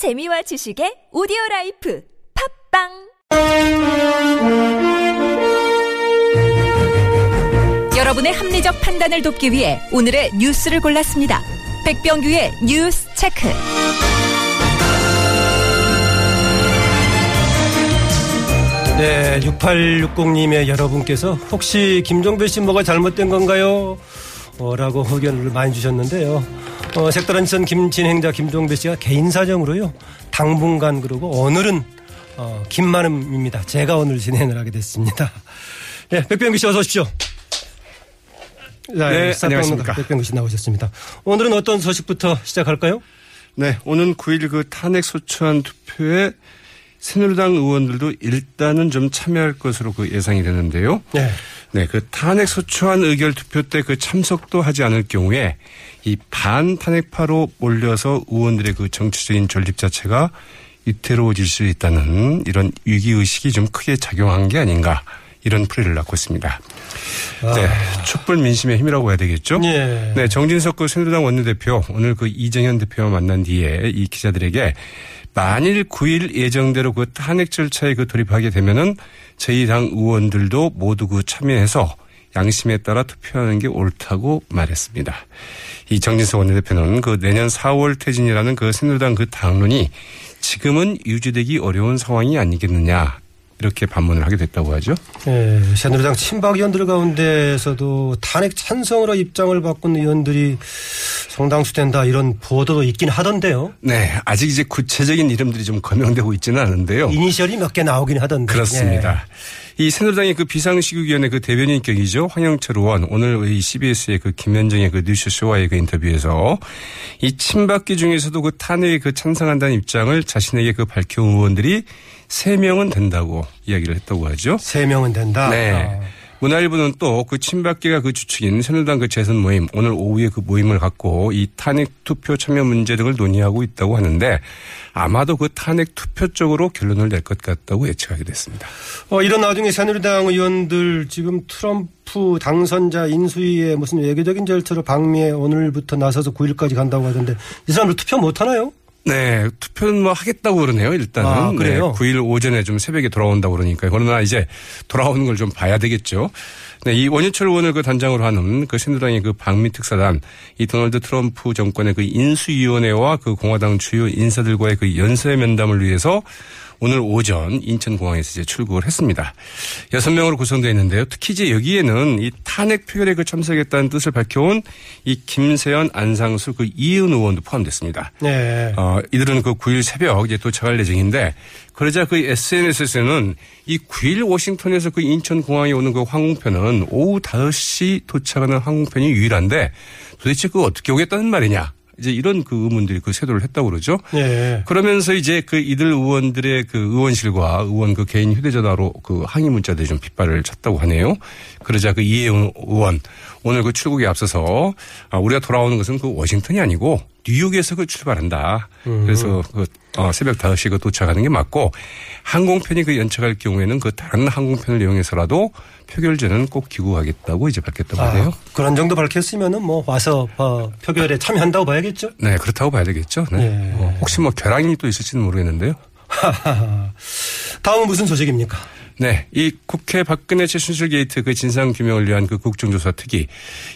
재미와 지식의 오디오 라이프 팟빵 여러분의 합리적 판단을 돕기 위해 오늘의 뉴스를 골랐습니다. 백병규의 뉴스 체크. 네, 6860님 외 여러분께서 혹시 김종배 씨 뭐가 잘못된 건가요? 어, 라고 의견을 많이 주셨는데요. 어, 색다른 선 김진행자 김종배 씨가 개인 사정으로요. 당분간 그러고 오늘은 어, 김만음입니다. 제가 오늘 진행을 하게 됐습니다. 네, 백병규 씨 어서 오십시오. 네, 안녕하십니까. 백병규 씨 나오셨습니다. 오늘은 어떤 소식부터 시작할까요? 네, 오는 9일 그 탄핵 소추안 투표에 새누리당 의원들도 일단은 좀 참여할 것으로 그 예상이 되는데요. 네. 네, 그 탄핵 소추안 의결 투표 때 그 참석도 하지 않을 경우에 이 반탄핵파로 몰려서 의원들의 그 정치적인 존립 자체가 위태로워질 수 있다는 이런 위기 의식이 좀 크게 작용한 게 아닌가 이런 풀이를 낳고 있습니다. 아. 네. 촛불 민심의 힘이라고 해야 되겠죠? 예. 네. 정진석 그 새누리당 원내대표 오늘 그 이정현 대표와 만난 뒤에 이 기자들에게 만일 9일 예정대로 그 탄핵 절차에 그 돌입하게 되면은 저희 당 의원들도 모두 그 참여해서 양심에 따라 투표하는 게 옳다고 말했습니다. 이 정진석 원내대표는 그 내년 4월 퇴진이라는 그 새누리당 그 당론이 지금은 유지되기 어려운 상황이 아니겠느냐 이렇게 반문을 하게 됐다고 하죠. 예, 새누리당 친박 의원들 가운데서도 탄핵 찬성으로 입장을 바꾼 의원들이 성당수 된다 이런 보도도 있긴 하던데요. 네, 아직 이제 구체적인 이름들이 좀 거명되고 있지는 않은데요. 이니셜이 몇 개 나오긴 하던데. 그렇습니다. 이 새누리당의 그 비상시국위원회 그 대변인 격이죠. 황영철 의원 오늘 이 CBS의 그 김현정의 그 뉴스쇼와의 그 인터뷰에서 이 친박계 중에서도 그 탄핵에 그 찬성한다는 입장을 자신에게 그 밝혀온 의원들이 3명은 된다고 이야기를 했다고 하죠. 세 명은 된다. 네. 아. 문화일보는 또 그 친박계가 그 주축인 새누리당 그 재선 모임 오늘 오후에 그 모임을 갖고 이 탄핵 투표 참여 문제 등을 논의하고 있다고 하는데 아마도 그 탄핵 투표 쪽으로 결론을 낼 것 같다고 예측하게 됐습니다. 어, 이런 나중에 새누리당 의원들 지금 트럼프 당선자 인수위에 무슨 외교적인 절차로 방미에 오늘부터 나서서 9일까지 간다고 하던데 이 사람들 투표 못 하나요? 네, 투표는 뭐 하겠다고 그러네요, 일단은. 아, 그래요? 네, 9일 오전에 좀 새벽에 돌아온다고 그러니까요. 그러나 이제 돌아오는 걸 좀 봐야 되겠죠. 네, 이 원유철 의원을 그 단장으로 하는 그 새누리당의 그 방미 특사단, 이 도널드 트럼프 정권의 그 인수위원회와 그 공화당 주요 인사들과의 그 연쇄 면담을 위해서 오늘 오전 인천공항에서 이제 출국을 했습니다. 여섯 명으로 구성되어 있는데요. 특히 이제 여기에는 이 탄핵 표결에 그 참석했다는 뜻을 밝혀온 이 김세연, 안상수, 그 이은 의원도 포함됐습니다. 네. 어, 이들은 그 9일 새벽 이제 도착할 예정인데 그러자 그 SNS에서는 이 9일 워싱턴에서 그 인천공항에 오는 그 항공편은 오후 5시 도착하는 항공편이 유일한데 도대체 그 어떻게 오겠다는 말이냐. 이제 이런 그 의문들이 그 세도를 했다고 그러죠. 네. 그러면서 이제 그 이들 의원들의 그 의원실과 의원 그 개인 휴대전화로 그 항의 문자들이 좀 빗발을 쳤다고 하네요. 그러자 그 이혜영 의원 오늘 그 출국에 앞서서 아, 우리가 돌아오는 것은 그 워싱턴이 아니고 뉴욕에서 그 출발한다. 그래서 그 어, 새벽 5시에 그 도착하는 게 맞고 항공편이 그 연착할 경우에는 그 다른 항공편을 이용해서라도 표결 전에는 꼭 귀국하겠다고 이제 밝혔다고 하네요. 아, 그런 정도 밝혔으면은 뭐 와서 어, 표결에 참여한다고 봐야겠죠. 네, 그렇다고 봐야 되겠죠. 네. 예. 어, 혹시 뭐 결항이 또 있을지는 모르겠는데요. 다음은 무슨 소식입니까? 네. 이 국회 박근혜 최순실 게이트 그 진상 규명을 위한 그 국정조사 특위.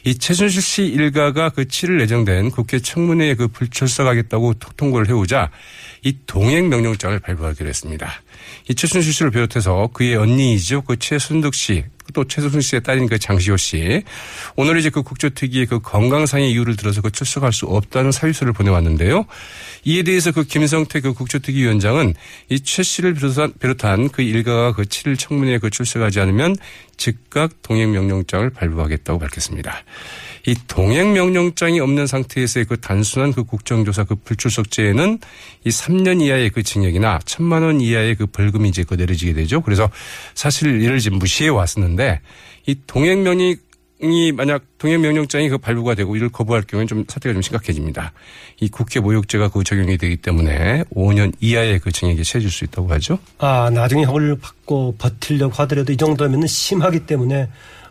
이 최순실 씨 일가가 그 7일 예정된 국회 청문회에 그 불출석하겠다고 통고를 해오자 이 동행 명령장을 발부하기로 했습니다. 이 최순실 씨를 비롯해서 그의 언니이죠. 그 최순득 씨, 또 최순실 씨의 딸인 그 장시호 씨. 오늘 이제 그 국조특위의 그 건강상의 이유를 들어서 그 출석할 수 없다는 사유서를 보내왔는데요. 이에 대해서 그 김성태 그 국조특위 위원장은 이 최 씨를 비롯한, 비롯한 그 일가가 그 7일 청문회에 그 출석하지 않으면 즉각 동행명령장을 발부하겠다고 밝혔습니다. 이 동행 명령장이 없는 상태에서의 그 단순한 그 국정조사 그 불출석죄에는 이 3년 이하의 그 징역이나 1천만 원 이하의 그 벌금이 이제 그 내려지게 되죠. 그래서 사실 이를 지금 무시해 왔었는데 이 동행 명이 이 만약 동행 명령장이 그 발부가 되고 이를 거부할 경우에는 좀 사태가 좀 심각해집니다. 이 국회 모욕죄가 그 적용이 되기 때문에 5년 이하의 그 징역이 처해질 수 있다고 하죠. 아, 나중에 형을 받고 버틸려고 하더라도 이 정도면은 심하기 때문에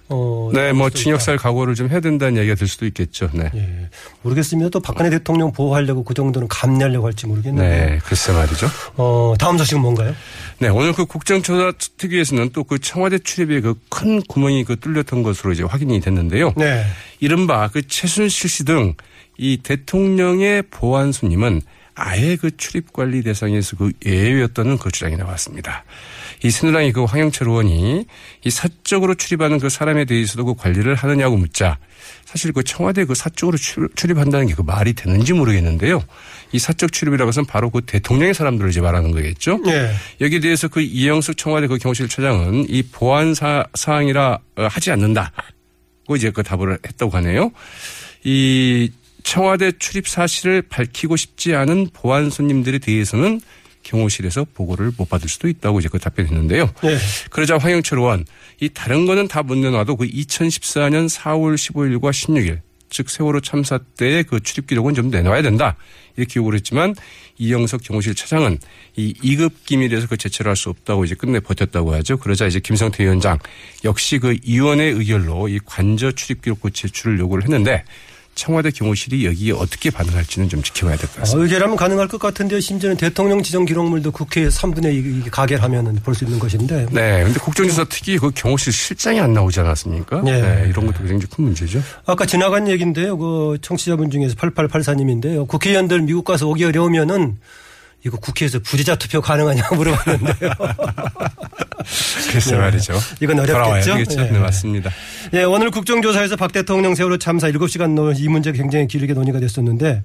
어, 네, 뭐 징역살 각오를 좀 해야 된다는 얘기가 될 수도 있겠죠. 네. 예. 모르겠습니다. 또 박근혜 대통령 보호하려고 그 정도는 감내하려고 할지 모르겠는데. 네, 글쎄 말이죠. 어, 다음 소식은 뭔가요? 네, 오늘 그 국정조사 특위에서는 또 그 청와대 출입에 그 큰 구멍이 그 뚫렸던 것으로 이제 확인이 됐는데요. 네. 이른바 그 최순실 씨등 이 대통령의 보안 손님은 아예 그 출입 관리 대상에서 그 예외였다는 그 주장이 나왔습니다. 이 새누랑이 그 황영철 의원이 이 사적으로 출입하는 그 사람에 대해서도 그 관리를 하느냐고 묻자 사실 그 청와대 그 사적으로 출입한다는 게 그 말이 되는지 모르겠는데요. 이 사적 출입이라고 해서는 바로 그 대통령의 사람들을 이제 말하는 거겠죠. 네. 여기에 대해서 그 이영숙 청와대 그 경호실 차장은 이 보안 사, 사항이라 어, 하지 않는다 고 이제 그 답을 했다고 하네요. 이 청와대 출입 사실을 밝히고 싶지 않은 보안 손님들에 대해서는 경호실에서 보고를 못 받을 수도 있다고 이제 그 답변했는데요. 네. 그러자 황영철 의원 이 다른 거는 다 못 내놔도 그 2014년 4월 15일과 16일 즉 세월호 참사 때의 그 출입 기록은 좀 내놔야 된다. 이렇게 요구를 했지만 이영석 경호실 차장은 이 2급 기밀에서 그 제출을 할 수 없다고 이제 끝내 버텼다고 하죠. 그러자 이제 김성태 위원장 역시 그 위원회 의결로 이 관저 출입 기록 그 제출을 요구를 했는데 청와대 경호실이 여기에 어떻게 반응할지는 좀 지켜봐야 될 것 같습니다. 어, 의결하면 가능할 것 같은데요. 심지어는 대통령 지정 기록물도 국회에 3분의 2 가결 하면 볼 수 있는 것인데. 네. 근데 국정조사 특위 그 경호실 실장이 안 나오지 않았습니까? 네. 네. 이런 것도 굉장히 큰 문제죠. 아까 지나간 얘기인데요. 그 청취자분 중에서 8884님인데요. 국회의원들 미국 가서 오기 어려우면은 이거 국회에서 부재자 투표 가능하냐고 물어봤는데요. 글쎄 네. 말이죠. 이건 어렵겠죠. 네. 네, 맞습니다. 예, 오늘 국정조사에서 박 대통령 세월호 참사 7시간 논, 이 문제가 굉장히 길게 논의가 됐었는데,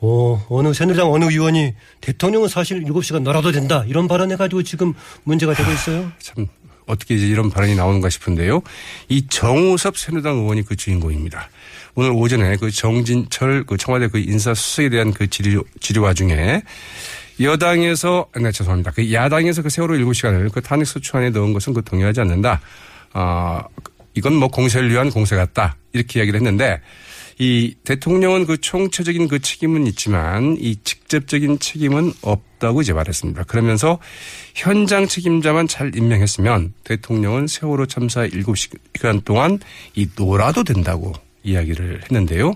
어, 어느 새누리당 어느 의원이 대통령은 사실 7시간 놀아도 된다 이런 발언해가지고 지금 문제가 되고 있어요. 참 어떻게 이제 이런 발언이 나오는가 싶은데요. 이 정우섭 새누리당 의원이 그 주인공입니다. 오늘 오전에 그 정진철 그 청와대 그 인사수석에 대한 그 질의, 질의 와 중에 여당에서, 네, 죄송합니다. 그 야당에서 그 세월호 7시간을 그 탄핵소추안에 넣은 것은 그 동의하지 않는다. 아, 이건 뭐 공세를 위한 공세 같다. 이렇게 이야기를 했는데 이 대통령은 그 총체적인 그 책임은 있지만 이 직접적인 책임은 없다고 이제 말했습니다. 그러면서 현장 책임자만 잘 임명했으면 대통령은 세월호 참사 7시간 동안 이 놀아도 된다고 이야기를 했는데요.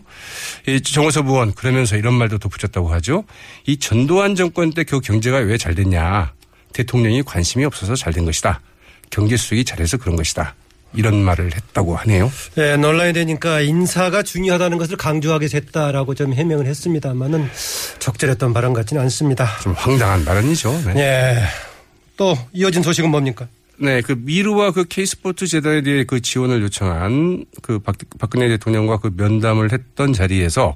이 정호섭 의원 그러면서 이런 말도 덧붙였다고 하죠. 이 전두환 정권 때 그 경제가 왜 잘 됐냐. 대통령이 관심이 없어서 잘 된 것이다. 경제 수익이 잘해서 그런 것이다. 이런 말을 했다고 하네요. 네, 논란이 되니까 인사가 중요하다는 것을 강조하게 됐다라고 좀 해명을 했습니다만은 적절했던 발언 같지는 않습니다. 좀 황당한 발언이죠. 네. 예. 또 이어진 소식은 뭡니까? 네, 그 미르와 그 K스포츠 재단에 대해 그 지원을 요청한 그 박, 박근혜 대통령과 그 면담을 했던 자리에서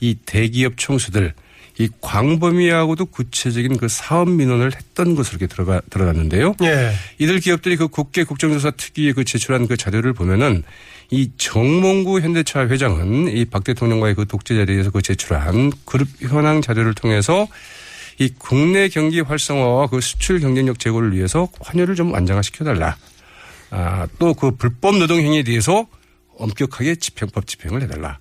이 대기업 총수들 이 광범위하고도 구체적인 그 사업 민원을 했던 것으로 이렇게 들어가 들어갔는데요. 예. 이들 기업들이 그 국회 국정조사 특위에 그 제출한 그 자료를 보면은 이 정몽구 현대차 회장은 이 박 대통령과의 그 독재 자리에서 그 제출한 그룹 현황 자료를 통해서 이 국내 경기 활성화와 그 수출 경쟁력 제고를 위해서 환율을 좀 안정화시켜달라. 아, 또 그 불법 노동 행위에 대해서 엄격하게 집행법 집행을 해달라.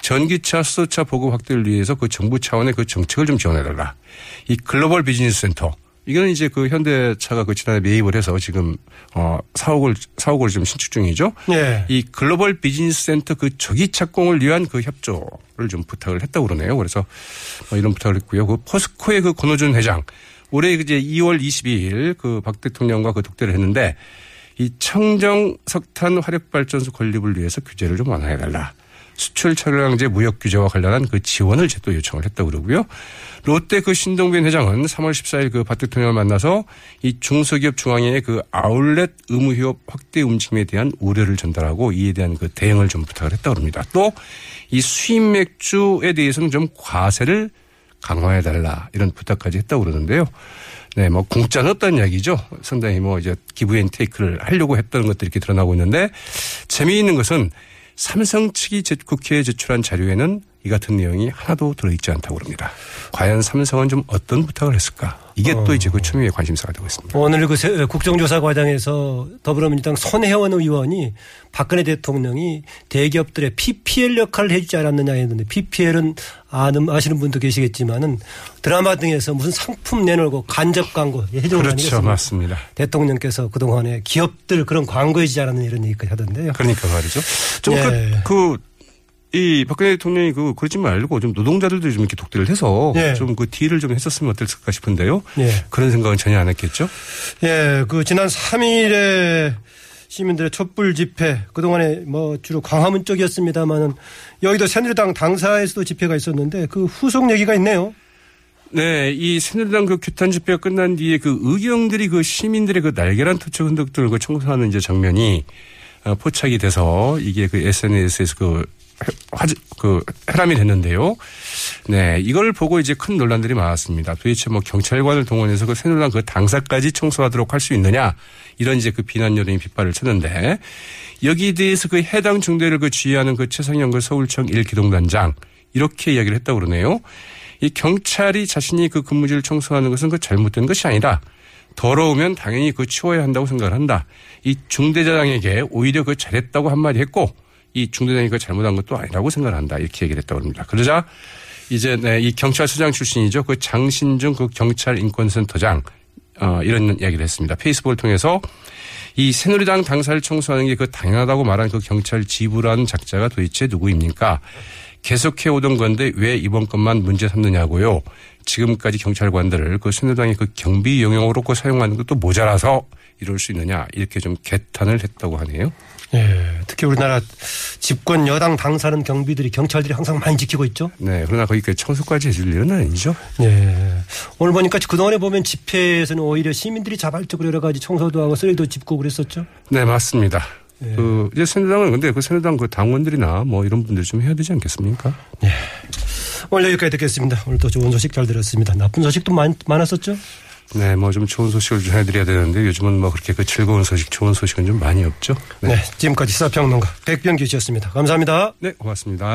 전기차, 수소차 보급 확대를 위해서 그 정부 차원의 그 정책을 좀 지원해달라. 이 글로벌 비즈니스 센터. 이거는 이제 그 현대차가 그 지난해 매입을 해서 지금 어 사옥을 사옥을 지금 신축 중이죠. 예. 이 글로벌 비즈니스 센터 그 저기 착공을 위한 그 협조를 좀 부탁을 했다고 그러네요. 그래서 뭐 이런 부탁을 했고요. 그 포스코의 그 권오준 회장 올해 이제 2월 22일 그 박 대통령과 그 독대를 했는데 이 청정 석탄 화력 발전소 건립을 위해서 규제를 좀 완화해 달라. 수출 철강재 무역 규제와 관련한 그 지원을 또 요청을 했다고 그러고요. 롯데 그 신동빈 회장은 3월 14일 그 박 대통령을 만나서 이 중소기업 중앙회의 그 아울렛 의무 휴업 확대 움직임에 대한 우려를 전달하고 이에 대한 그 대응을 좀 부탁을 했다고 합니다. 또 이 수입 맥주에 대해서는 좀 과세를 강화해 달라 이런 부탁까지 했다고 그러는데요. 네, 뭐 공짜는 없다는 이야기죠. 상당히 뭐 이제 기브앤테이크를 하려고 했던 것들이 이렇게 드러나고 있는데 재미있는 것은 삼성 측이 국회에 제출한 자료에는 이 같은 내용이 하나도 들어있지 않다고 그럽니다. 과연 삼성은 좀 어떤 부탁을 했을까? 이게 어. 또 이제 그 추미애 관심사가 되고 있습니다. 오늘 그 국정조사 과정에서 더불어민주당 손혜원 의원이 박근혜 대통령이 대기업들의 PPL 역할을 해주지 않았느냐 했는데 PPL은 아는 아시는 분도 계시겠지만은 드라마 등에서 무슨 상품 내놓고 간접 광고 해주는 그렇죠, 아니겠습니까? 맞습니다. 대통령께서 그 동안에 기업들 그런 광고해주지 않았는 이런 얘기까지 하던데요. 그러니까 말이죠. 좀그 예. 그, 이 박근혜 대통령이 그 그러지 말고 좀 노동자들도 좀 이렇게 독대를 해서 예. 좀그 딜을 좀 했었으면 어땠을까 싶은데요. 예. 그런 생각은 전혀 안 했겠죠. 예, 그 지난 3일에 시민들의 촛불 집회 그동안에 뭐 주로 광화문 쪽이었습니다만은 여의도 새누리당 당사에서도 집회가 있었는데 그 후속 얘기가 있네요. 네, 이 새누리당 그 규탄 집회가 끝난 뒤에 그 의경들이 그 시민들의 그 날개란 투척 흔적들을 그 청소하는 이제 장면이 어, 포착이 돼서 이게 그 SNS에서 그 화제, 그 해람이 됐는데요. 네, 이걸 보고 이제 큰 논란들이 많았습니다. 도대체 뭐 경찰관을 동원해서 그 새누리당 그 당사까지 청소하도록 할 수 있느냐 이런 이제 그 비난 여론이 빗발을 쳤는데 여기에 대해서 그 해당 중대를 그 지휘하는 그 최상영 그 서울청 1 기동단장 이렇게 이야기를 했다고 그러네요. 이 경찰이 자신이 그 근무지를 청소하는 것은 그 잘못된 것이 아니라 더러우면 당연히 그 치워야 한다고 생각을 한다. 이 중대장에게 오히려 그 잘했다고 한마디 했고 이 중대장이 그 잘못한 것도 아니라고 생각을 한다. 이렇게 얘기를 했다고 합니다. 그러자 이제 네, 이 경찰서장 출신이죠. 그 장신중 그 경찰 인권센터장 어, 이런 이야기를 했습니다. 페이스북을 통해서 이 새누리당 당사를 청소하는 게 그 당연하다고 말한 그 경찰 지부라는 작자가 도대체 누구입니까? 계속해 오던 건데 왜 이번 것만 문제 삼느냐고요. 지금까지 경찰관들을 그 새누리당이 그 경비 영역으로 그 사용하는 것도 모자라서 이럴 수 있느냐 이렇게 좀 개탄을 했다고 하네요. 예, 특히 우리나라 집권 여당 당사는 경비들이 경찰들이 항상 많이 지키고 있죠. 네, 그러나 거기까지 청소까지 해줄 일은 아니죠. 네. 오늘 보니까 그동안에 보면 집회에서는 오히려 시민들이 자발적으로 여러 가지 청소도 하고 쓰레기도 짚고 그랬었죠. 네, 맞습니다. 네. 그 이제 새누리당은 근데 그 새누리당 그 당원들이나 뭐 이런 분들 좀 해야 되지 않겠습니까? 네. 오늘 여기까지 듣겠습니다. 오늘 또 좋은 소식 잘 들었습니다. 나쁜 소식도 많, 많았었죠? 네, 뭐 좀 좋은 소식을 전해드려야 되는데 요즘은 뭐 그렇게 그 즐거운 소식, 좋은 소식은 좀 많이 없죠. 네, 네 지금까지 시사평론가 백병규 씨였습니다. 감사합니다. 네, 고맙습니다.